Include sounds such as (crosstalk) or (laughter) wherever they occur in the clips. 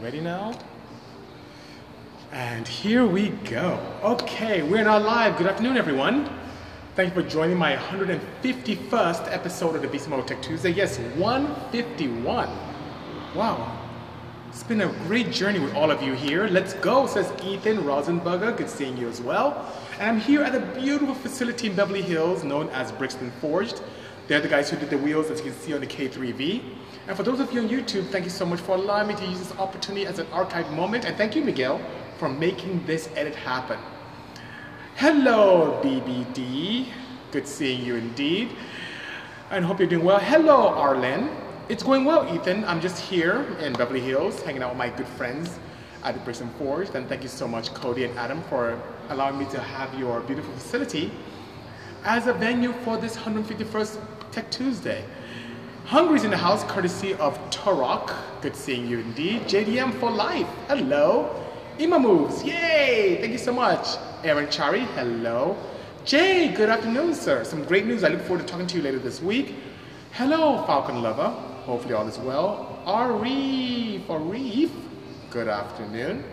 Ready now. And here we go. Okay, we're now live. Good afternoon, everyone. Thank you for joining my 151st episode of the Bisimoto Tech Tuesday. Yes, 151. Wow. It's been a great journey with all of you here. Let's go, says Ethan Rosenberger. Good seeing you as well. And I'm here at a beautiful facility in Beverly Hills known as Brixton Forged. They're the guys who did the wheels, as you can see on the K3V. And for those of you on YouTube, thank you so much for allowing me to use this opportunity as an archive moment. And thank you, Miguel, for making this edit happen. Hello, BBD. Good seeing you indeed. And hope you're doing well. Hello, Arlen. It's going well, Ethan. I'm just here in Beverly Hills, hanging out with my good friends at the Brixton Forged. And thank you so much, Cody and Adam, for allowing me to have your beautiful facility as a venue for this 151st Tech Tuesday. Hungry's in the house, courtesy of Turok. Good seeing you indeed. JDM for life. Hello. Ima moves. Yay! Thank you so much. Aaron Chari. Hello. Jay, good afternoon, sir. Some great news. I look forward to talking to you later this week. Hello, Falcon Lover. Hopefully all is well. Arif, Arif. Good afternoon.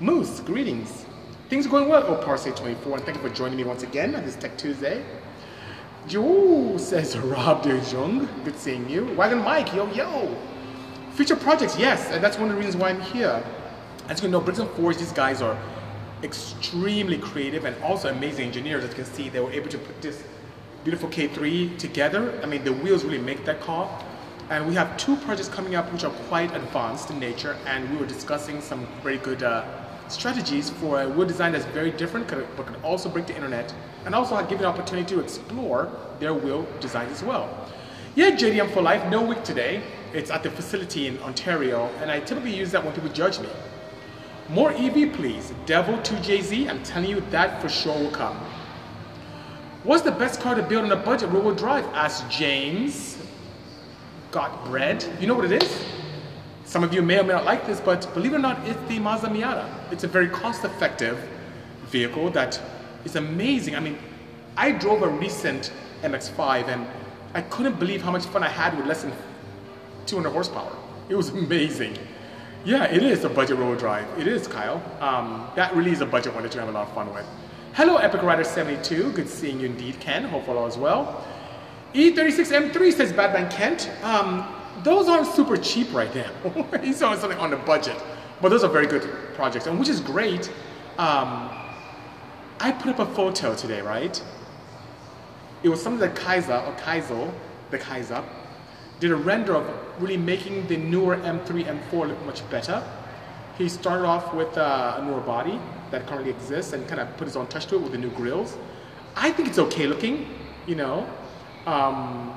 Moose, greetings. Things are going well, oh Parse24, and thank you for joining me once again on this Tech Tuesday. Yo, says Rob De Jong. Good seeing you. Wagon Mike, yo, yo. Future projects, yes, and that's one of the reasons why I'm here. As you know, Brixton Forge, these guys are extremely creative and also amazing engineers. As you can see, they were able to put this beautiful K3 together. I mean, the wheels really make that car. And we have two projects coming up which are quite advanced in nature, and we were discussing some very good uh, strategies for a wood design that's very different, but can also break the internet, and also give you an opportunity to explore their wheel designs as well. Yeah, JDM for life, no week today. It's at the facility in Ontario, and I typically use that when people judge me. More EV, please. Devil 2JZ, I'm telling you that for sure will come. What's the best car to build on a budget rear-wheel drive? Asked James. Got bread. You know what it is? Some of you may or may not like this, but believe it or not, it's the Mazda Miata. It's a very cost-effective vehicle that is amazing. I mean, I drove a recent MX-5 and I couldn't believe how much fun I had with less than 200 horsepower. It was (laughs) amazing. Yeah, it is a budget road drive. It is, Kyle. Um, that really is a budget one that you have a lot of fun with. Hello, Epic Rider 72. Good seeing you indeed, Ken. Hope all is well. E36M3 says Badman Kent. Um, those aren't super cheap right now. (laughs) He's on something on the budget, but those are very good projects, and which is great. Um, I put up a photo today, right? It was something that Kaiser or Kaiser, the Kaiser, did a render of really making the newer M3, M4 look much better. He started off with uh, a newer body that currently exists and kind of put his own touch to it with the new grills. I think it's okay looking, you know. Um,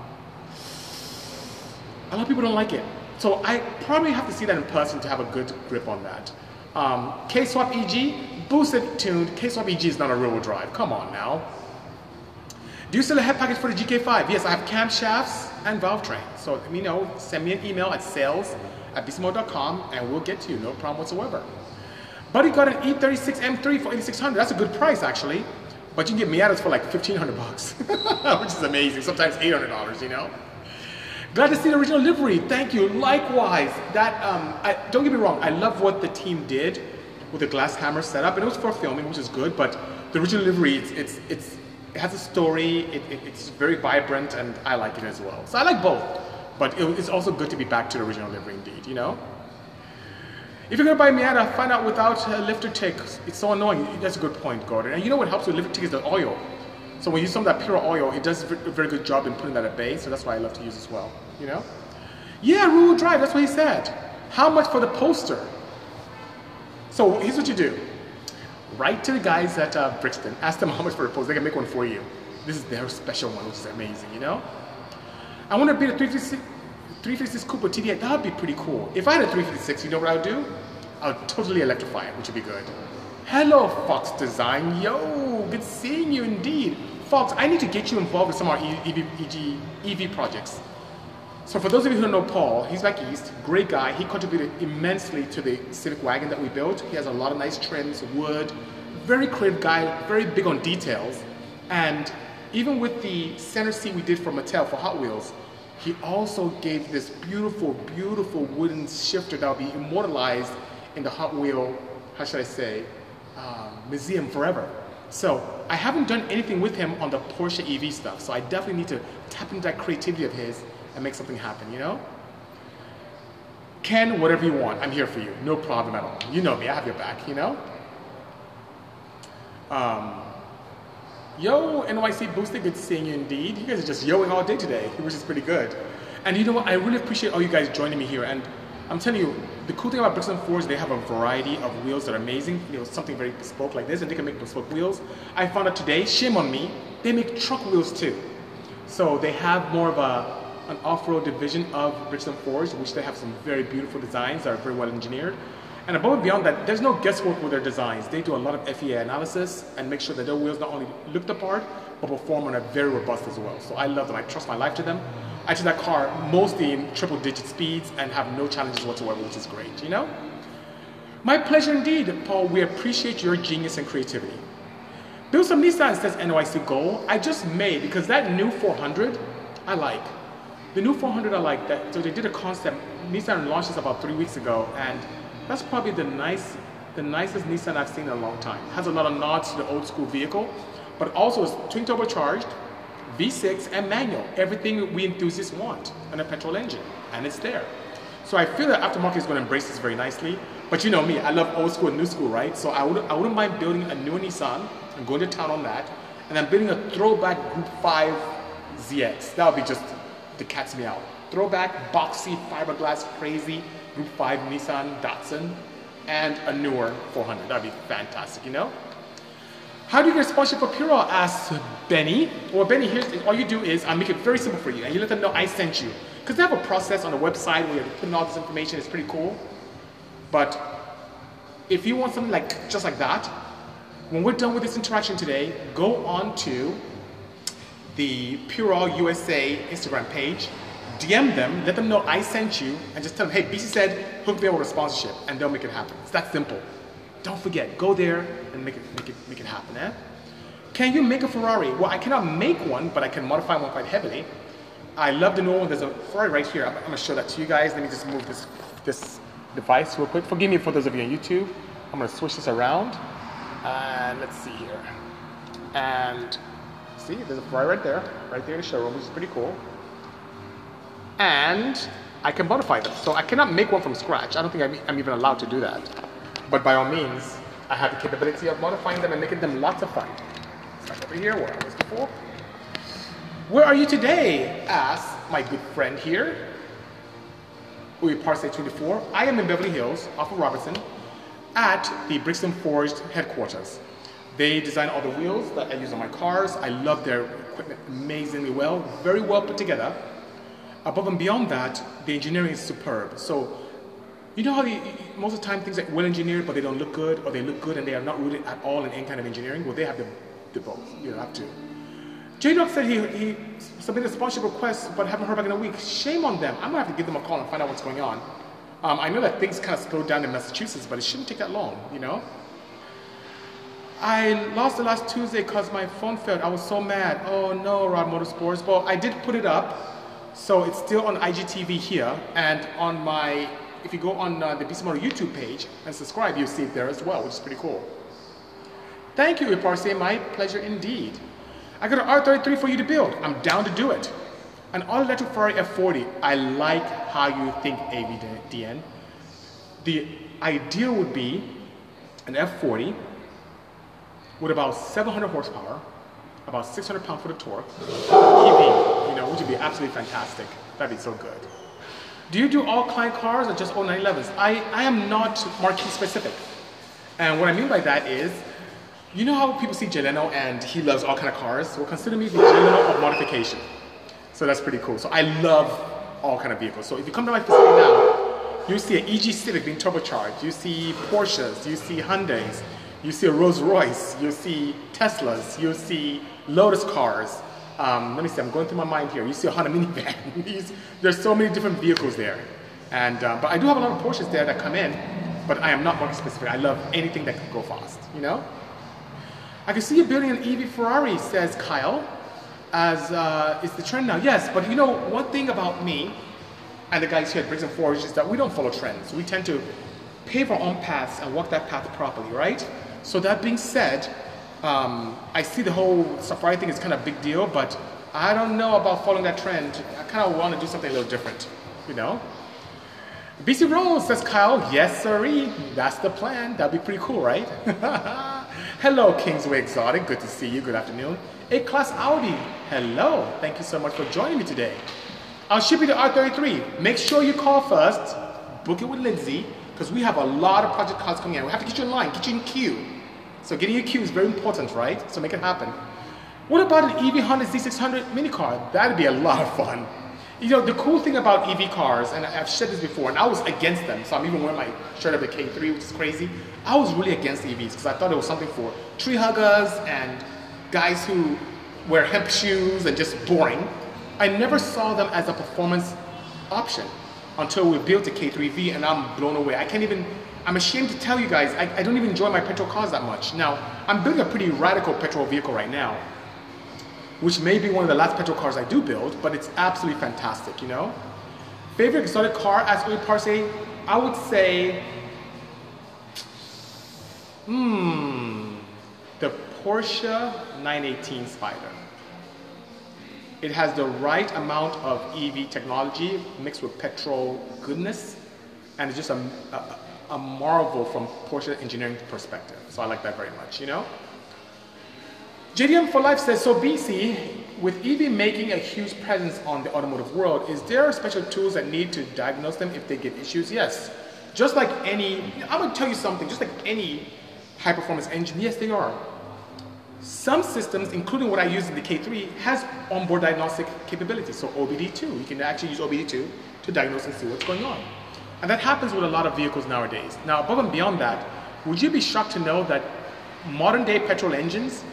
a lot of people don't like it. So I probably have to see that in person to have a good grip on that. Um, K-Swap EG, boosted tuned. EG is not a rear-wheel drive. Come on now. Do you still have package for the GK5? Yes, I have camshafts and valve train. So let me know. Send me an email at sales at bisimoto.com and we'll get to you. No problem whatsoever. Buddy got an E36 M3 for 8600 That's a good price actually. But you can get Miatas for like 1500 bucks, (laughs) which is amazing. Sometimes $800, you know? Glad to see the original livery. Thank you. Likewise. That um, I, don't get me wrong. I love what the team did with a glass hammer setup, and it was for filming, which is good. But the original livery, it's it's, it's it has a story. It, it, it's very vibrant, and I like it as well. So I like both. But it, it's also good to be back to the original livery, indeed. You know. If you're gonna buy Miata, find out without a lifter tick. It's so annoying. That's a good point, Gordon. And you know what helps with lifter tick is the oil. So when you use some of that pure oil, it does a very good job in putting that at bay. So that's why I love to use as well you know? Yeah, rear drive, that's what he said. How much for the poster? So here's what you do. Write to the guys at uh, Brixton, ask them how much for a poster. They can make one for you. This is their special one, which is amazing, you know? I want to be a 356, 356 Cooper TDI. That would be pretty cool. If I had a 356, you know what I would do? I would totally electrify it, which would be good. Hello, Fox Design. Yo, good seeing you indeed. Fox, I need to get you involved with some of our EV, EV projects. So for those of you who don't know Paul, he's back east, great guy. He contributed immensely to the Civic wagon that we built. He has a lot of nice trims, wood, very creative guy, very big on details. And even with the center seat we did for Mattel for Hot Wheels, he also gave this beautiful, beautiful wooden shifter that will be immortalized in the Hot Wheel, how should I say, uh, museum forever. So I haven't done anything with him on the Porsche EV stuff. So I definitely need to tap into that creativity of his and make something happen, you know? Ken, whatever you want, I'm here for you. No problem at all. You know me, I have your back, you know? Um, yo, NYC Boosted, good seeing you indeed. You guys are just yoing all day today, (laughs) which is pretty good. And you know what? I really appreciate all you guys joining me here. And I'm telling you, the cool thing about Brixton Forge, they have a variety of wheels that are amazing. You know, something very bespoke like this, and they can make bespoke wheels. I found out today, shame on me, they make truck wheels too. So they have more of a an off-road division of Brixton Forge, which they have some very beautiful designs that are very well engineered. And above and beyond that, there's no guesswork with their designs. They do a lot of FEA analysis and make sure that their wheels not only look the part, but perform on a very robust as well. So I love them. I trust my life to them. I took that car mostly in triple digit speeds and have no challenges whatsoever, which is great, you know? My pleasure indeed, Paul. We appreciate your genius and creativity. Build some Nissan says NYC goal. I just made because that new 400 I like. The new 400 I like that. So they did a concept. Nissan launched this about three weeks ago, and that's probably the nice, the nicest Nissan I've seen in a long time. Has a lot of nods to the old school vehicle, but also is twin turbocharged V6 and manual, everything we enthusiasts want on a petrol engine, and it's there. So I feel that aftermarket is going to embrace this very nicely. But you know me, I love old school and new school, right? So I wouldn't, I wouldn't mind building a new Nissan and going to town on that, and then building a throwback Group 5 ZX. That would be just the cat's me out. Throwback, boxy, fiberglass, crazy Group 5 Nissan Datsun, and a newer 400. That'd be fantastic, you know? How do you get a sponsorship for Puro? Asks Benny. Well, Benny, here's all you do is I make it very simple for you, and you let them know I sent you. Because they have a process on the website where you're putting all this information. It's pretty cool. But if you want something like just like that, when we're done with this interaction today, go on to the Puro USA Instagram page, DM them, let them know I sent you, and just tell them, hey, BC said hook me up with a sponsorship, and they'll make it happen. It's that simple. Don't forget, go there and make it, make it, make it happen. Eh? Can you make a Ferrari? Well, I cannot make one, but I can modify one quite heavily. I love the new one. There's a Ferrari right here. I'm, I'm gonna show that to you guys. Let me just move this, this device real quick. Forgive me for those of you on YouTube. I'm gonna switch this around. And let's see here. And see, there's a Ferrari right there, right there in the showroom, which is pretty cool. And I can modify them. So I cannot make one from scratch. I don't think I'm, I'm even allowed to do that. But by all means, I have the capability of modifying them and making them lots of fun. It's over here where I was before. Where are you today? Asks my good friend here. Uwe Parse 24. I am in Beverly Hills, off of Robertson, at the Brixton Forged headquarters. They design all the wheels that I use on my cars. I love their equipment amazingly well, very well put together. Above and beyond that, the engineering is superb. So you know how the, most of the time things are well engineered, but they don't look good, or they look good and they are not rooted at all in any kind of engineering? Well, they have the, the both. You have to. J-Dog said he, he submitted a sponsorship request, but haven't heard back in a week. Shame on them. I'm gonna have to give them a call and find out what's going on. Um, I know that things kind of slowed down in Massachusetts, but it shouldn't take that long, you know? I lost the last Tuesday because my phone failed. I was so mad. Oh no, Rod Motorsports. Well, I did put it up, so it's still on IGTV here, and on my if you go on uh, the Bisimoto YouTube page and subscribe, you'll see it there as well, which is pretty cool. Thank you, Iparse. My pleasure indeed. I got an R33 for you to build. I'm down to do it. An all-electric Ferrari F40. I like how you think, AVDN. The ideal would be an F40 with about 700 horsepower, about 600 pound foot of torque, you know, which would be absolutely fantastic. That'd be so good. Do you do all client cars or just 0911s? I, I am not marquee specific. And what I mean by that is, you know how people see Jay and he loves all kind of cars? Well, consider me the Jay of modification. So that's pretty cool. So I love all kind of vehicles. So if you come to my facility now, you see an EG Civic being turbocharged. You see Porsches. You see Hyundais. You see a Rolls Royce. You see Teslas. You see Lotus cars. Um, let me see, I'm going through my mind here. You see a Honda minivan. (laughs) There's so many different vehicles there. And, uh, but I do have a lot of Porsches there that come in, but I am not market specific. I love anything that can go fast, you know? I can see you building an EV Ferrari, says Kyle. as uh, it's the trend now. Yes, but you know one thing about me and the guys here at Brixton Forge is that we don't follow trends. We tend to pave our own paths and walk that path properly, right? So that being said, um, I see the whole Safari thing is kind of a big deal, but I don't know about following that trend. I kind of want to do something a little different, you know? BC Rose says Kyle, yes sirree, that's the plan. That'd be pretty cool, right? (laughs) Hello, Kingsway Exotic, good to see you, good afternoon. A-Class Audi, hello, thank you so much for joining me today. I'll ship you the R33. Make sure you call first, book it with Lindsay, because we have a lot of project cards coming in. We have to get you in line, get you in queue. So getting your queue is very important, right? So make it happen. What about an EV Honda Z600 mini car? That'd be a lot of fun. You know, the cool thing about EV cars, and I've said this before, and I was against them, so I'm even wearing my shirt of the K3, which is crazy. I was really against EVs because I thought it was something for tree huggers and guys who wear hemp shoes and just boring. I never saw them as a performance option until we built a K3V and I'm blown away. I can't even, I'm ashamed to tell you guys, I, I don't even enjoy my petrol cars that much. Now, I'm building a pretty radical petrol vehicle right now which may be one of the last petrol cars I do build, but it's absolutely fantastic, you know? Favorite exotic car as Uli Parse, I would say, hmm, the Porsche 918 Spider. It has the right amount of EV technology mixed with petrol goodness, and it's just a, a, a marvel from Porsche engineering perspective. So I like that very much, you know? JDM for Life says, so BC, with EV making a huge presence on the automotive world, is there special tools that need to diagnose them if they get issues? Yes. Just like any, I'm gonna tell you something, just like any high performance engine, yes they are. Some systems, including what I use in the K3, has onboard diagnostic capability. So OBD2, you can actually use OBD2 to diagnose and see what's going on. And that happens with a lot of vehicles nowadays. Now, above and beyond that, would you be shocked to know that modern day petrol engines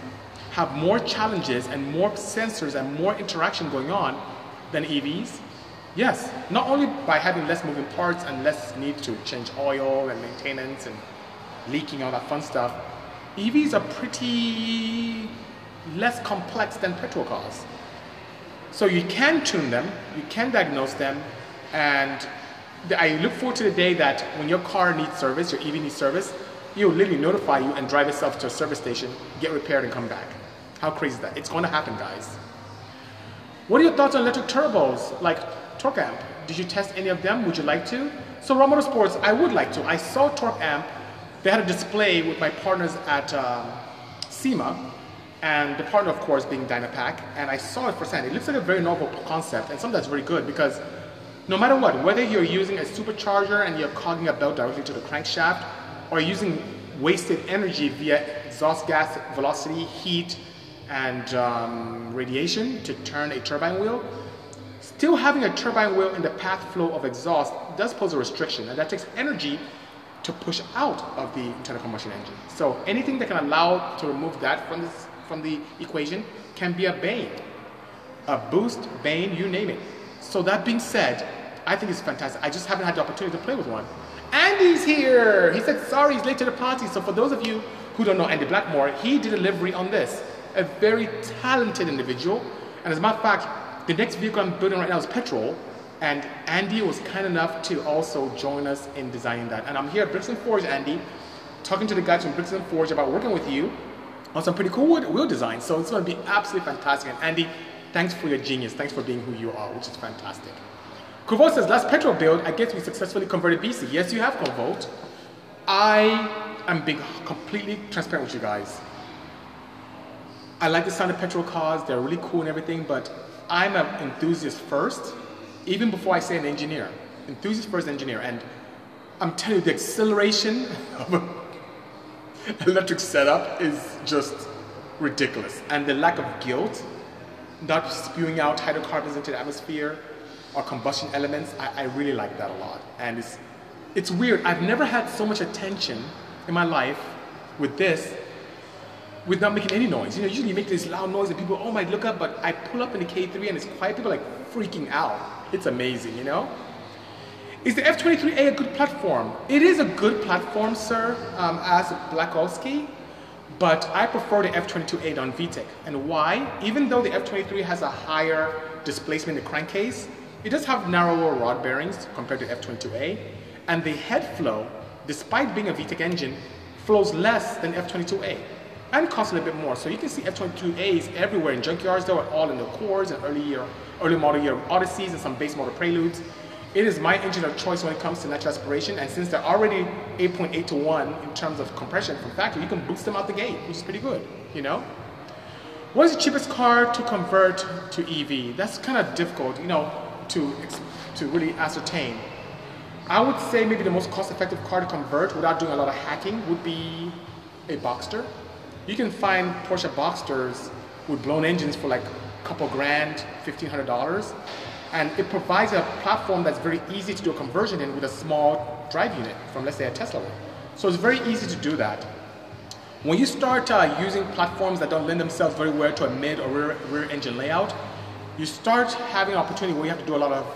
have more challenges and more sensors and more interaction going on than EVs? Yes, not only by having less moving parts and less need to change oil and maintenance and leaking, all that fun stuff, EVs are pretty less complex than petrol cars. So you can tune them, you can diagnose them, and I look forward to the day that when your car needs service, your EV needs service, it will literally notify you and drive itself to a service station, get repaired and come back. How crazy is that? It's going to happen, guys. What are your thoughts on electric turbos like Torque Amp? Did you test any of them? Would you like to? So Raw Motorsports, I would like to. I saw Torque Amp. They had a display with my partners at um, SEMA, and the partner, of course, being Dynapack, and I saw it firsthand. It looks like a very novel concept, and something that's very good because no matter what, whether you're using a supercharger and you're cogging a belt directly to the crankshaft, or using wasted energy via exhaust gas velocity, heat, and um, radiation to turn a turbine wheel, still having a turbine wheel in the path flow of exhaust does pose a restriction, and that takes energy to push out of the internal combustion engine. So anything that can allow to remove that from, this, from the equation can be a bane. A boost, bane, you name it. So that being said, I think it's fantastic. I just haven't had the opportunity to play with one. Andy's here! He said sorry, he's late to the party. So for those of you who don't know Andy Blackmore, he did a livery on this a very talented individual. And as a matter of fact, the next vehicle I'm building right now is petrol. And Andy was kind enough to also join us in designing that. And I'm here at Brixton Forge, Andy, talking to the guys from Brixton Forge about working with you on some pretty cool wheel designs. So it's going to be absolutely fantastic. And Andy, thanks for your genius. Thanks for being who you are, which is fantastic. Kuvo says, last petrol build, I guess we successfully converted BC. Yes, you have, Convolt. I am being completely transparent with you guys. I like the sound of petrol cars, they're really cool and everything, but I'm an enthusiast first, even before I say an engineer. Enthusiast first engineer. And I'm telling you, the acceleration (laughs) of an electric setup is just ridiculous. And the lack of guilt, not spewing out hydrocarbons into the atmosphere or combustion elements, I, I really like that a lot. And it's, it's weird. I've never had so much attention in my life with this with not making any noise. You know, usually you make this loud noise and people, oh my, look up, but I pull up in the K3 and it's quiet, people like freaking out. It's amazing, you know? Is the F23A a good platform? It is a good platform, sir, um, as Blakowski, but I prefer the F22A on VTEC. And why? Even though the F23 has a higher displacement in the crankcase, it does have narrower rod bearings compared to F22A, and the head flow, despite being a VTEC engine, flows less than F22A and costs a little bit more. So you can see F22As everywhere in junkyards, though, all in the cores and early year, early model year Odysseys and some base model Preludes. It is my engine of choice when it comes to natural aspiration, and since they're already 8.8 to 1 in terms of compression from factory, you can boost them out the gate, which is pretty good, you know? What is the cheapest car to convert to EV? That's kind of difficult, you know, to, to really ascertain. I would say maybe the most cost-effective car to convert without doing a lot of hacking would be a Boxster. You can find Porsche Boxsters with blown engines for like a couple grand, $1,500. And it provides a platform that's very easy to do a conversion in with a small drive unit from, let's say, a Tesla one. So it's very easy to do that. When you start uh, using platforms that don't lend themselves very well to a mid or rear, rear engine layout, you start having an opportunity where you have to do a lot of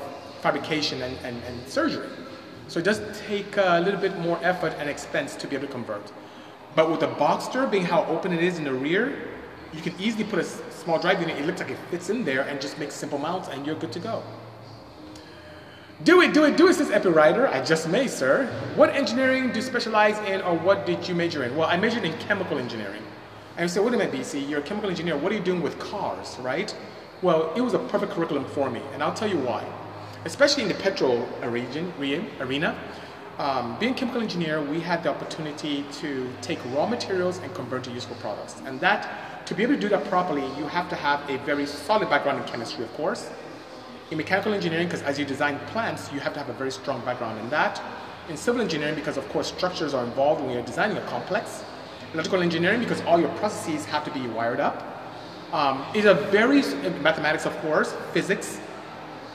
fabrication and, and, and surgery. So it does take a little bit more effort and expense to be able to convert. But with the Boxster being how open it is in the rear, you can easily put a small drive unit, it looks like it fits in there and just makes simple mounts and you're good to go. Do it, do it, do it, says EpiRider. I just may, sir. What engineering do you specialize in or what did you major in? Well, I majored in chemical engineering. And you say, wait a minute, BC, you're a chemical engineer. What are you doing with cars, right? Well, it was a perfect curriculum for me, and I'll tell you why. Especially in the petrol region, arena, um, being a chemical engineer, we had the opportunity to take raw materials and convert to useful products. And that, to be able to do that properly, you have to have a very solid background in chemistry, of course. In mechanical engineering, because as you design plants, you have to have a very strong background in that. In civil engineering, because of course structures are involved when you're designing a complex. Electrical engineering, because all your processes have to be wired up. Um, it's a very, mathematics of course, physics.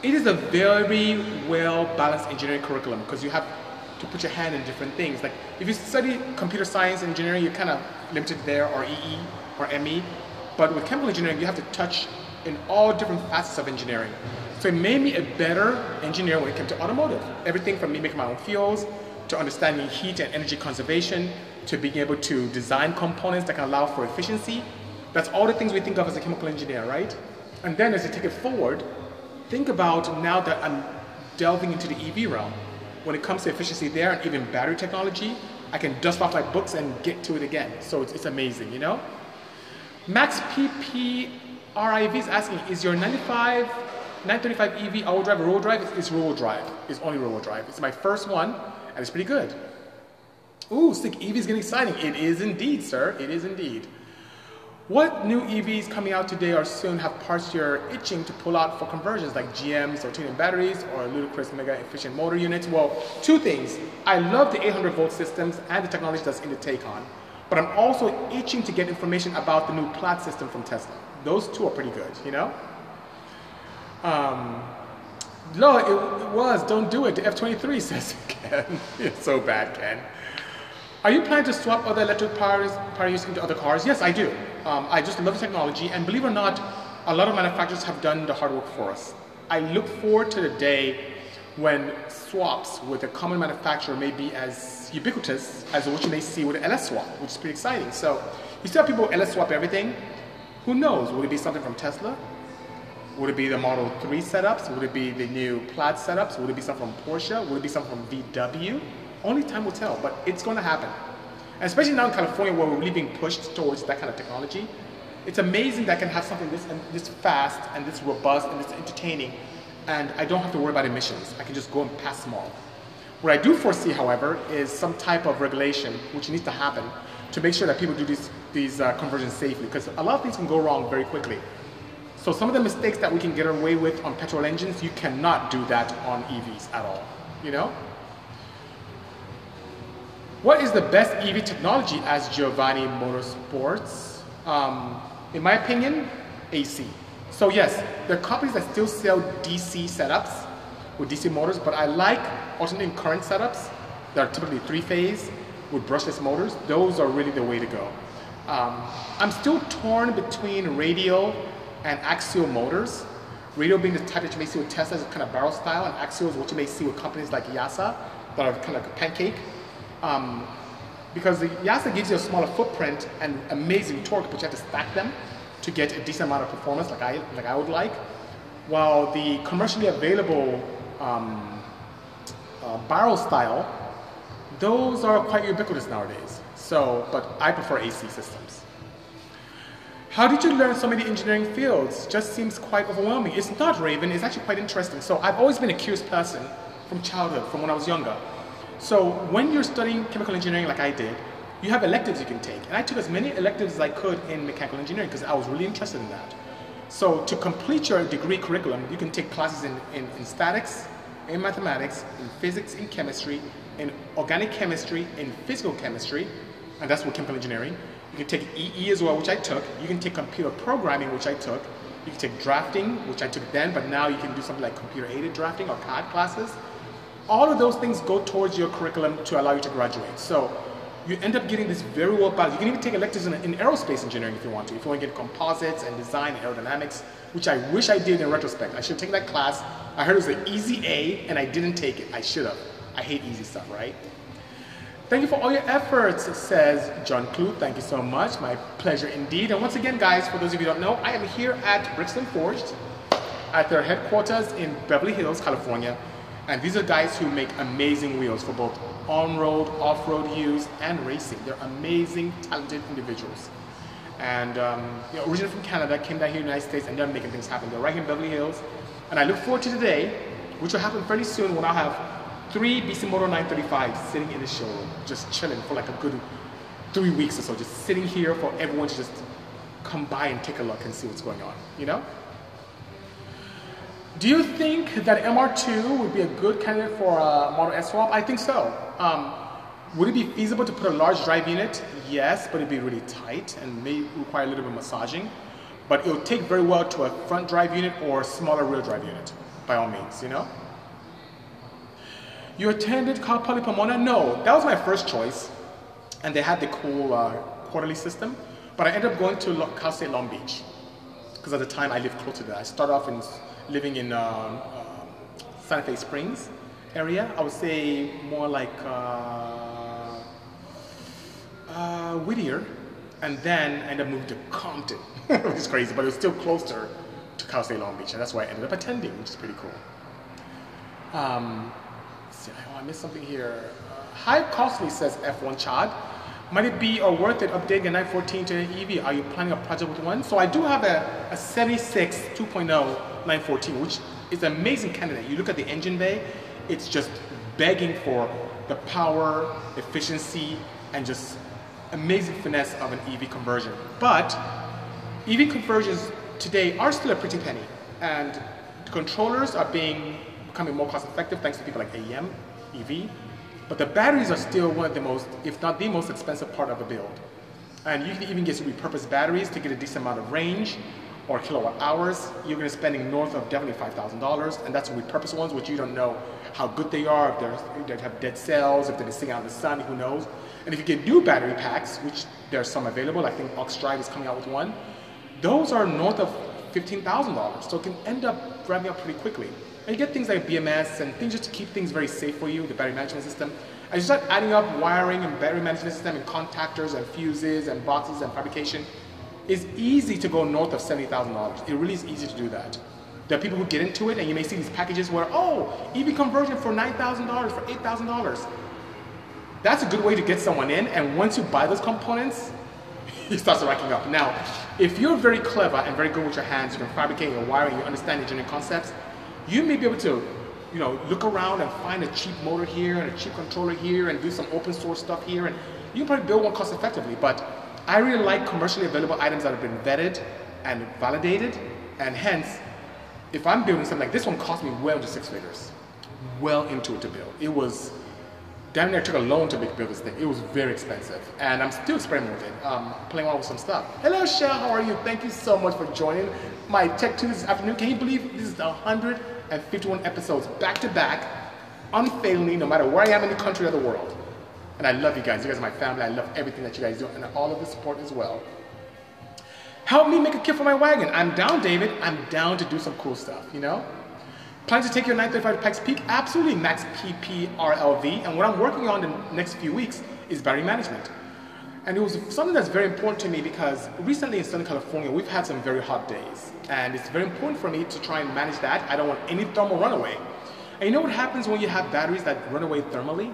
It is a very well balanced engineering curriculum because you have to put your hand in different things. Like if you study computer science and engineering, you're kind of limited there, or EE, or ME. But with chemical engineering, you have to touch in all different facets of engineering. So it made me a better engineer when it came to automotive. Everything from me making my own fuels, to understanding heat and energy conservation, to being able to design components that can allow for efficiency. That's all the things we think of as a chemical engineer, right? And then as you take it forward, think about now that I'm delving into the EV realm when it comes to efficiency there and even battery technology, I can dust off my books and get to it again. So it's, it's amazing, you know? Max PP RIV is asking, is your 95, 935 EV all drive rear drive? It's, it's rear drive. It's only rear drive. It's my first one, and it's pretty good. Ooh, Stick EV is getting exciting. It is indeed, sir. It is indeed. What new EVs coming out today or soon have parts you're itching to pull out for conversions like GM's or tuning batteries or ludicrous mega efficient motor units? Well, two things. I love the 800 volt systems and the technology that's in the Taycan, but I'm also itching to get information about the new Plaid system from Tesla. Those two are pretty good, you know? Um, no, it, it was. Don't do it. The F-23 (laughs) says Ken. it's so bad, Ken. Are you planning to swap other electric power, use into other cars? Yes, I do. Um, I just love the technology, and believe it or not, a lot of manufacturers have done the hard work for us. I look forward to the day when swaps with a common manufacturer may be as ubiquitous as what you may see with LS swap, which is pretty exciting. So you still have people LS swap everything. Who knows? Would it be something from Tesla? Would it be the Model 3 setups? Would it be the new Plaid setups? Would it be something from Porsche? Would it be something from VW? Only time will tell, but it's going to happen. And especially now in California where we're really being pushed towards that kind of technology, it's amazing that I can have something this, this fast and this robust and this entertaining and I don't have to worry about emissions. I can just go and pass them all. What I do foresee, however, is some type of regulation which needs to happen to make sure that people do these, these uh, conversions safely because a lot of things can go wrong very quickly. So some of the mistakes that we can get away with on petrol engines, you cannot do that on EVs at all, you know? What is the best EV technology as Giovanni Motorsports? Um, in my opinion, AC. So yes, there are companies that still sell DC setups with DC motors, but I like alternating current setups that are typically three-phase with brushless motors. Those are really the way to go. Um, I'm still torn between radial and axial motors. Radial being the type that you may see with Tesla, is kind of barrel style, and axial is what you may see with companies like YASA that are kind of like a pancake. Um, because the YASA gives you a smaller footprint and amazing torque, but you have to stack them to get a decent amount of performance like I, like I would like. While the commercially available um, uh, barrel style, those are quite ubiquitous nowadays. So, but I prefer AC systems. How did you learn so many engineering fields? Just seems quite overwhelming. It's not, Raven. It's actually quite interesting. So I've always been a curious person from childhood, from when I was younger. So when you're studying chemical engineering like I did, you have electives you can take. And I took as many electives as I could in mechanical engineering because I was really interested in that. So to complete your degree curriculum, you can take classes in, in, in statics, in mathematics, in physics, in chemistry, in organic chemistry, in physical chemistry, and that's what chemical engineering. You can take EE as well, which I took. You can take computer programming, which I took. You can take drafting, which I took then, but now you can do something like computer-aided drafting or CAD classes. All of those things go towards your curriculum to allow you to graduate. So you end up getting this very well balanced. You can even take electives in, in aerospace engineering if you want to. If you want to get composites and design and aerodynamics, which I wish I did in retrospect. I should have taken that class. I heard it was an easy A, and I didn't take it. I should have. I hate easy stuff, right? Thank you for all your efforts, says John Clute. Thank you so much. My pleasure indeed. And once again, guys, for those of you who don't know, I am here at Brixton Forged at their headquarters in Beverly Hills, California. And these are guys who make amazing wheels for both on-road, off-road use, and racing. They're amazing, talented individuals. And um, originally from Canada, came down here in the United States, and they're making things happen. They're right here in Beverly Hills. And I look forward to today, which will happen fairly soon when I'll have three Bisimoto 935 sitting in the showroom, just chilling for like a good three weeks or so, just sitting here for everyone to just come by and take a look and see what's going on, you know? Do you think that MR2 would be a good candidate for a Model S swap? I think so. Um, would it be feasible to put a large drive unit? Yes, but it'd be really tight and may require a little bit of massaging. But it'll take very well to a front drive unit or a smaller rear drive unit, by all means, you know? You attended Cal Poly Pomona? No, that was my first choice. And they had the cool uh, quarterly system. But I ended up going to Cal State Long Beach. Because at the time I lived close to that. I started off in, living in uh, uh, Santa Fe Springs area. I would say more like uh, uh, Whittier. And then I ended up moving to Compton, (laughs) which is crazy, but it was still closer to Cal State Long Beach. And that's why I ended up attending, which is pretty cool. Um, see, oh, I missed something here. Uh, high costly, says F1 Chad. Might it be or worth it updating a 914 to an EV? Are you planning a project with one? So I do have a, a 76 2.0 914, which is an amazing candidate. You look at the engine bay, it's just begging for the power, efficiency, and just amazing finesse of an EV conversion. But EV conversions today are still a pretty penny, and the controllers are being becoming more cost effective thanks to people like AEM, EV. But the batteries are still one of the most, if not the most expensive part of a build. And you can even get to repurposed batteries to get a decent amount of range or kilowatt hours. You're going to be spending north of definitely $5,000. And that's repurposed ones, which you don't know how good they are, if they have dead cells, if they're sitting out in the sun, who knows. And if you get new battery packs, which there are some available, I think Oxdrive is coming out with one, those are north of $15,000. So it can end up driving up pretty quickly. And you get things like BMS and things just to keep things very safe for you, the battery management system. As you start adding up wiring and battery management system and contactors and fuses and boxes and fabrication, it's easy to go north of $70,000. It really is easy to do that. There are people who get into it and you may see these packages where, oh, EV conversion for $9,000, for $8,000. That's a good way to get someone in and once you buy those components, (laughs) it starts racking up. Now, if you're very clever and very good with your hands, you can fabricate your wiring, you understand engineering concepts, you may be able to you know, look around and find a cheap motor here and a cheap controller here and do some open source stuff here and you can probably build one cost effectively. But I really like commercially available items that have been vetted and validated and hence if I'm building something like this one cost me well into six figures. Well into it to build. It was damn near took a loan to build this thing. It was very expensive. And I'm still experimenting with it, um, playing around with some stuff. Hello Shell, how are you? Thank you so much for joining my Tech Tuesday this afternoon. Can you believe this is the 151 episodes back to back, unfailingly, no matter where I am in the country or the world. And I love you guys. You guys are my family. I love everything that you guys do and all of the support as well. Help me make a kit for my wagon. I'm down, David. I'm down to do some cool stuff, you know? Plan to take your 935 to Pikes Peak? Absolutely, max PPRLV. And what I'm working on in the next few weeks is battery management. And it was something that's very important to me because recently in Southern California, we've had some very hot days. And it's very important for me to try and manage that. I don't want any thermal runaway. And you know what happens when you have batteries that run away thermally?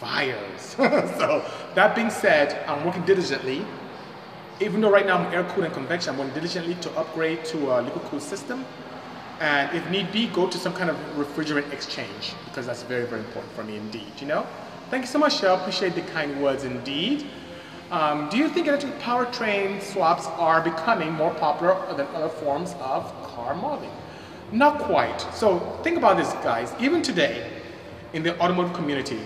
Fires. (laughs) so that being said, I'm working diligently. Even though right now I'm air cooled and convection, I'm working diligently to upgrade to a liquid cooled system. And if need be, go to some kind of refrigerant exchange because that's very, very important for me indeed, you know? Thank you so much, Shell. Appreciate the kind words indeed. Um, do you think electric powertrain swaps are becoming more popular than other forms of car modeling? Not quite. So think about this, guys. Even today, in the automotive community,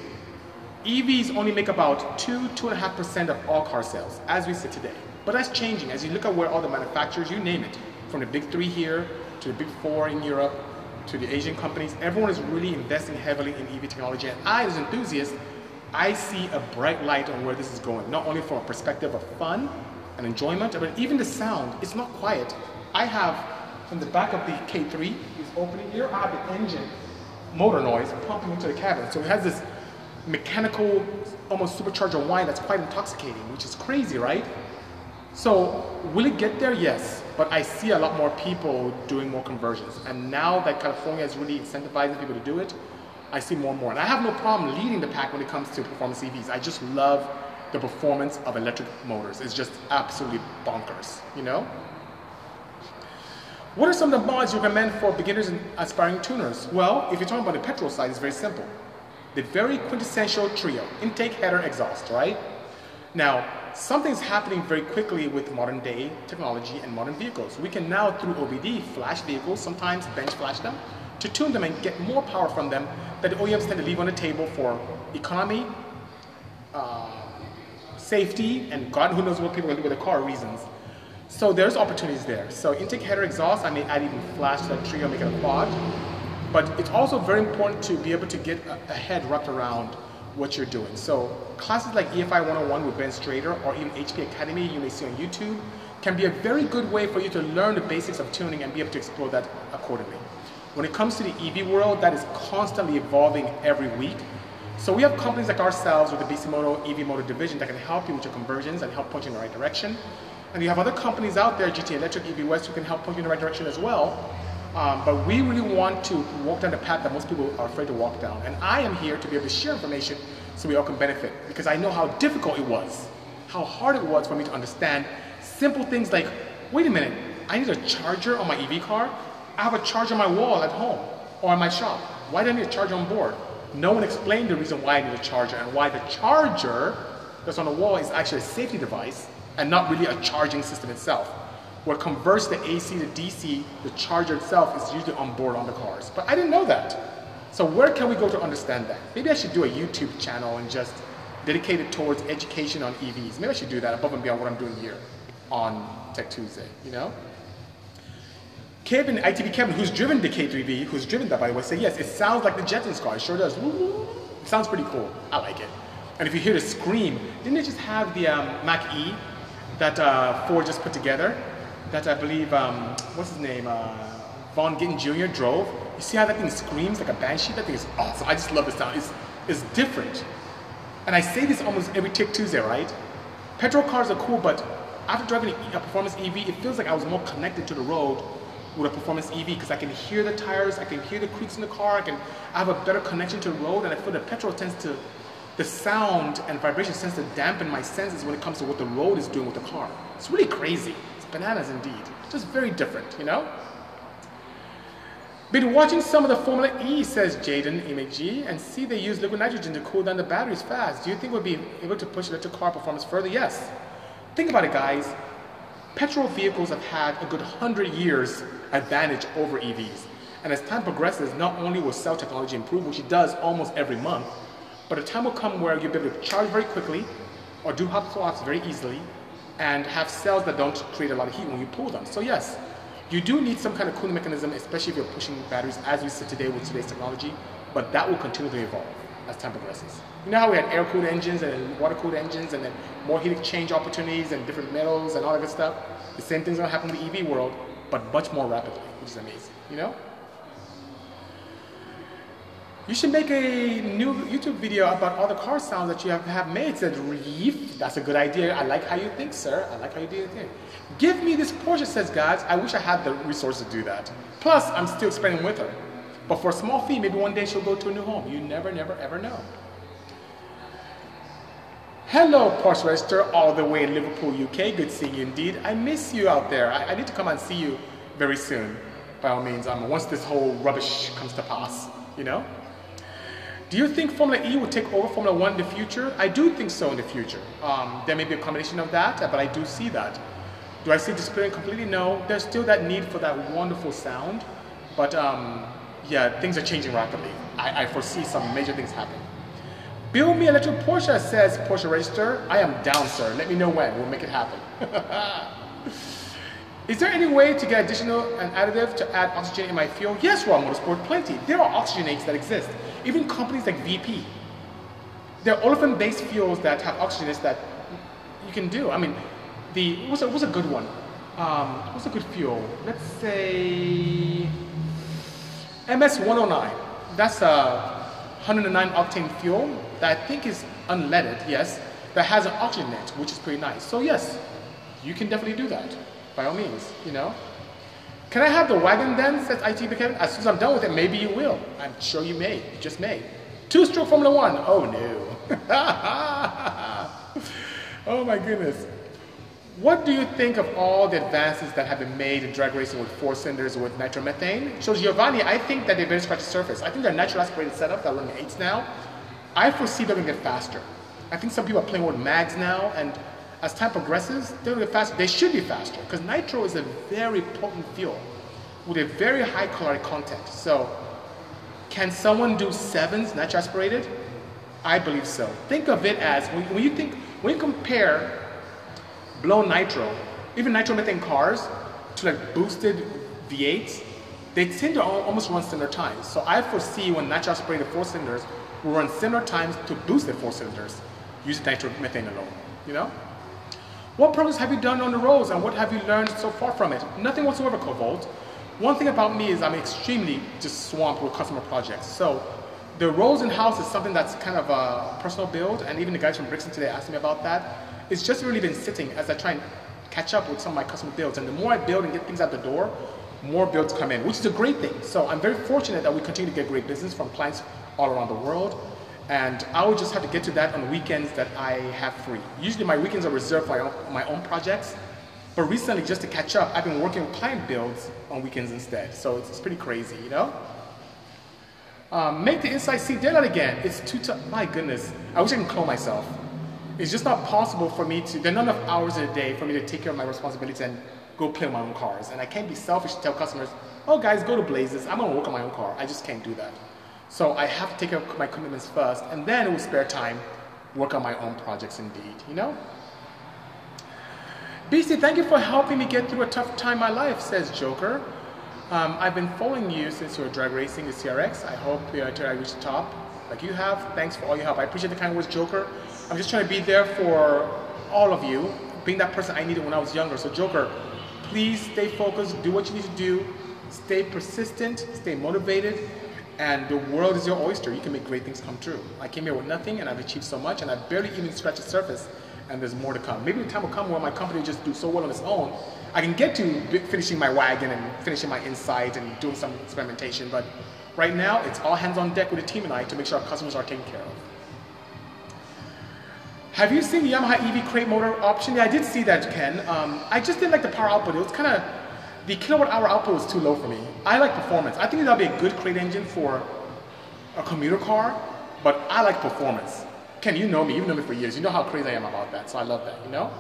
EVs only make about 2, 2.5% of all car sales as we sit today. But that's changing as you look at where all the manufacturers, you name it, from the big three here to the big four in Europe to the Asian companies, everyone is really investing heavily in EV technology. And I, as an enthusiast, I see a bright light on where this is going, not only from a perspective of fun and enjoyment, but even the sound. It's not quiet. I have, from the back of the K3, is opening here, I have the engine motor noise pumping into the cabin. So it has this mechanical, almost supercharger wine that's quite intoxicating, which is crazy, right? So will it get there? Yes, but I see a lot more people doing more conversions. And now that California is really incentivizing people to do it, I see more and more. And I have no problem leading the pack when it comes to performance EVs. I just love the performance of electric motors. It's just absolutely bonkers, you know? What are some of the mods you recommend for beginners and aspiring tuners? Well, if you're talking about the petrol side, it's very simple. The very quintessential trio, intake, header, exhaust, right? Now, something's happening very quickly with modern day technology and modern vehicles. We can now, through OBD, flash vehicles, sometimes bench flash them, to tune them and get more power from them that the OEMs tend to leave on the table for economy, uh, safety, and God who knows what people are do with the car reasons. So there's opportunities there. So intake header exhaust, I may add even flash to that trio, make it a quad. But it's also very important to be able to get a, a head wrapped around what you're doing. So classes like EFI 101 with Ben Strader or even HP Academy you may see on YouTube can be a very good way for you to learn the basics of tuning and be able to explore that accordingly. When it comes to the EV world, that is constantly evolving every week. So we have companies like ourselves with the Bisimoto EV Motor Division that can help you with your conversions and help point you in the right direction. And you have other companies out there, GT Electric, EV West, who can help point you in the right direction as well. Um, but we really want to walk down the path that most people are afraid to walk down. And I am here to be able to share information so we all can benefit because I know how difficult it was, how hard it was for me to understand simple things like, wait a minute, I need a charger on my EV car? I have a charger on my wall at home or in my shop. Why do I need a charger on board? No one explained the reason why I need a charger and why the charger that's on the wall is actually a safety device and not really a charging system itself. What converts the AC to DC, the charger itself is usually on board on the cars. But I didn't know that. So where can we go to understand that? Maybe I should do a YouTube channel and just dedicate it towards education on EVs. Maybe I should do that above and beyond what I'm doing here on Tech Tuesday, you know? Kevin, ITV Kevin, who's driven the K3V, who's driven that by the way, say yes, it sounds like the Jetsons car. It sure does. It sounds pretty cool. I like it. And if you hear the scream, didn't they just have the um, Mach E that uh, Ford just put together? That I believe, um, what's his name? Uh, Vaughn Gittin Jr. drove. You see how that thing screams like a banshee? That thing is awesome. I just love the sound. It's, it's different. And I say this almost every Tech Tuesday, right? Petrol cars are cool, but after driving a performance EV, it feels like I was more connected to the road with a performance EV because I can hear the tires, I can hear the creaks in the car, I can I have a better connection to the road, and I feel the petrol tends to, the sound and vibration tends to dampen my senses when it comes to what the road is doing with the car. It's really crazy. Bananas indeed. Just very different, you know? Been watching some of the Formula E, says Jaden MG, and see they use liquid nitrogen to cool down the batteries fast. Do you think we'll be able to push electric car performance further? Yes. Think about it, guys. Petrol vehicles have had a good 100 years advantage over EVs. And as time progresses, not only will cell technology improve, which it does almost every month, but a time will come where you'll be able to charge very quickly or do hot swaps very easily and have cells that don't create a lot of heat when you pull them. So yes, you do need some kind of cooling mechanism, especially if you're pushing batteries as we sit today with today's technology, but that will continue to evolve as time progresses. You know how we had air-cooled engines and water-cooled engines and then more heat exchange opportunities and different metals and all that good stuff? The same thing's gonna happen in the EV world, but much more rapidly, which is amazing, you know? You should make a new YouTube video about all the car sounds that you have, have made. Said reef. That's a good idea. I like how you think, sir. I like how you do your thing. Give me this Porsche, says guys. I wish I had the resources to do that. Plus, I'm still experimenting with her. But for a small fee, maybe one day she'll go to a new home. You never, never, ever know. Hello, Porsche Register, all the way in Liverpool, UK. Good seeing you indeed. I miss you out there. I, I need to come and see you very soon. By all means, um, once this whole rubbish comes to pass, you know? Do you think Formula E will take over Formula One in the future? I do think so in the future. Um, there may be a combination of that, but I do see that. Do I see disappearing completely? No. There's still that need for that wonderful sound, but um, yeah, things are changing rapidly. I, I foresee some major things happening. Build me a little Porsche, says Porsche Register. I am down, sir. Let me know when. We'll make it happen. (laughs) Is there any way to get additional an additive to add oxygen in my fuel? Yes, Raw Motorsport, plenty. There are oxygenates that exist. Even companies like VP. There are olefin-based fuels that have oxygenates that you can do. I mean, the what's a, what's a good one? Um, what's a good fuel? Let's say MS-109. That's a 109 octane fuel that I think is unleaded, yes, that has an oxygenate, which is pretty nice. So yes, you can definitely do that, by all means, you know. Can I have the wagon then, says IT Kevin? As soon as I'm done with it, maybe you will. I'm sure you may, you just may. Two-stroke Formula One, oh no. (laughs) oh my goodness. What do you think of all the advances that have been made in drag racing with four cylinders or with nitromethane? So Giovanni, I think that they very scratched the surface. I think they're natural aspirated setup that running eights now. I foresee they're gonna get faster. I think some people are playing with mags now, and as time progresses, gonna get faster. They should be faster because nitro is a very potent fuel with a very high caloric content. So, can someone do sevens natural aspirated? I believe so. Think of it as when, when you think when you compare blown nitro, even nitromethane cars, to like boosted V8s, they tend to almost run similar times. So I foresee when natural aspirated four cylinders will run similar times to boosted four cylinders using nitromethane alone, you know? What progress have you done on the roads and what have you learned so far from it? Nothing whatsoever, Cobalt. One thing about me is I'm extremely just swamped with customer projects. So the roads in house is something that's kind of a personal build, and even the guys from Brixton today asked me about that. It's just really been sitting as I try and catch up with some of my customer builds. And the more I build and get things out the door, more builds come in, which is a great thing. So I'm very fortunate that we continue to get great business from clients all around the world. And I will just have to get to that on weekends that I have free. Usually my weekends are reserved for my own projects. But recently, just to catch up, I've been working with client builds on weekends instead. So it's, it's pretty crazy, you know? Um, make the inside seat daylight again. It's too tough. My goodness. I wish I could clone myself. It's just not possible for me to, there are not enough hours in a day for me to take care of my responsibilities and go play my own cars. And I can't be selfish to tell customers, oh guys, go to Blazes. I'm gonna work on my own car. I just can't do that. So I have to take care of my commitments first, and then with spare time, work on my own projects indeed, you know? BC, thank you for helping me get through a tough time in my life, says Joker. Um, I've been following you since you were drag racing the CRX. I hope uh, until I reach the top like you have. Thanks for all your help. I appreciate the kind words, Joker. I'm just trying to be there for all of you, being that person I needed when I was younger. So Joker, please stay focused, do what you need to do, stay persistent, stay motivated, and the world is your oyster. You can make great things come true. I came here with nothing and I've achieved so much and I barely even scratched the surface and there's more to come. Maybe the time will come where my company will just do so well on its own. I can get to finishing my wagon and finishing my Insight and doing some experimentation, but right now it's all hands on deck with the team and I to make sure our customers are taken care of. Have you seen the Yamaha EV crate motor option? Yeah, I did see that, Ken. Um, I just didn't like the power output. It was kind of, the kilowatt hour output was too low for me. I like performance. I think that'll be a good crate engine for a commuter car, but I like performance. Ken, you know me, you've known me for years. You know how crazy I am about that, so I love that, you know?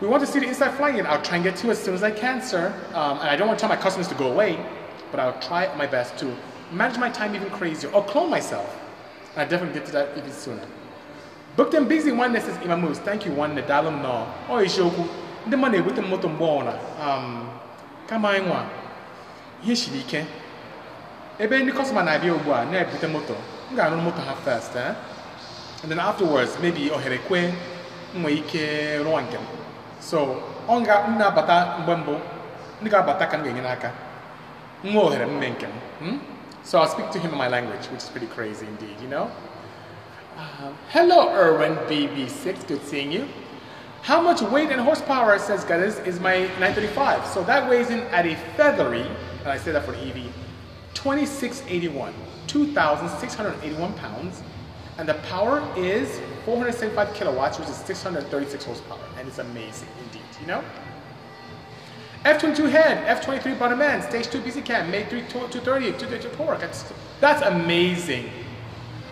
We want to see the Insight flying in. I'll try and get to as soon as I can, sir. Um, and I don't want to tell my customers to go away, but I'll try my best to manage my time even crazier or clone myself. And I definitely get to that even sooner. Booked and busy one that says Imamus. Thank you one dalum no. Oh ndị mmadụ na-ebute moto mgbe ọbụla um, kama anyị nwa ihe siri ike ebe ndị kọstọma na-abịa ugbu a na-ebute moto m ga-arụ moto ha first eh? and then afterwards maybe ohere kwe nwee ike rụọ nke m so ọ m na-abata mgbe mbụ ndị ga-abata ka m ga-enye n'aka nwa ohere mme nke m hmm? So I'll speak to him in my language, which is pretty crazy indeed, you know? Uh, hello, Erwin BB6, good seeing you. How much weight and horsepower, it says Gaddis, is my 935? So that weighs in at a feathery, and I say that for the EV, 2681, 2,681 pounds. And the power is 475 kilowatts, which is 636 horsepower. And it's amazing indeed, you know? F22 head, F23 bottom end, stage 2 BC cam, May 3 230, 230 torque. That's, that's amazing.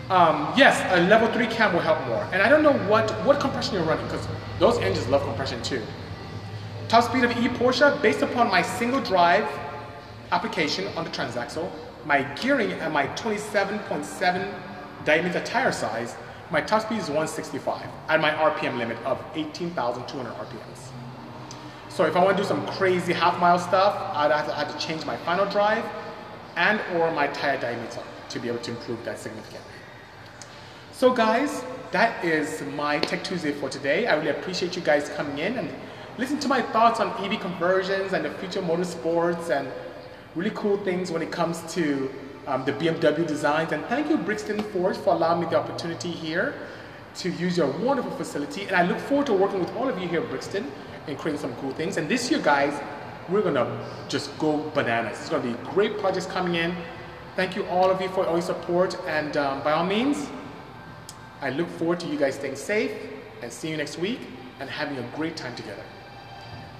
Um, yes, a level 3 cam will help more. And I don't know what, what compression you're running because those engines love compression too. Top speed of E Porsche, based upon my single drive application on the transaxle, my gearing and my 27.7 diameter tire size, my top speed is 165 at my RPM limit of 18,200 RPMs. So if I want to do some crazy half mile stuff, I'd have to, have to change my final drive and or my tire diameter to be able to improve that significantly. So guys, that is my Tech Tuesday for today. I really appreciate you guys coming in and listen to my thoughts on EV conversions and the future motorsports and really cool things when it comes to um, the BMW designs. And thank you, Brixton Forge, for allowing me the opportunity here to use your wonderful facility. And I look forward to working with all of you here at Brixton and creating some cool things. And this year, guys, we're gonna just go bananas. It's gonna be great projects coming in. Thank you all of you for all your support. And um, by all means, I look forward to you guys staying safe and seeing you next week and having a great time together.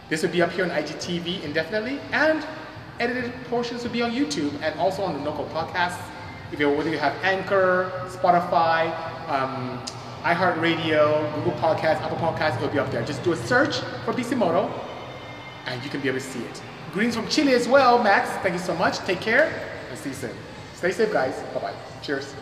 This will be up here on IGTV indefinitely and edited portions will be on YouTube and also on the NOCO podcasts. If you whether you have Anchor, Spotify, um, iHeartRadio, Google Podcasts, Apple Podcasts, it'll be up there. Just do a search for Bisimoto and you can be able to see it. Greetings from Chile as well, Max. Thank you so much. Take care and see you soon. Stay safe, guys. Bye-bye. Cheers.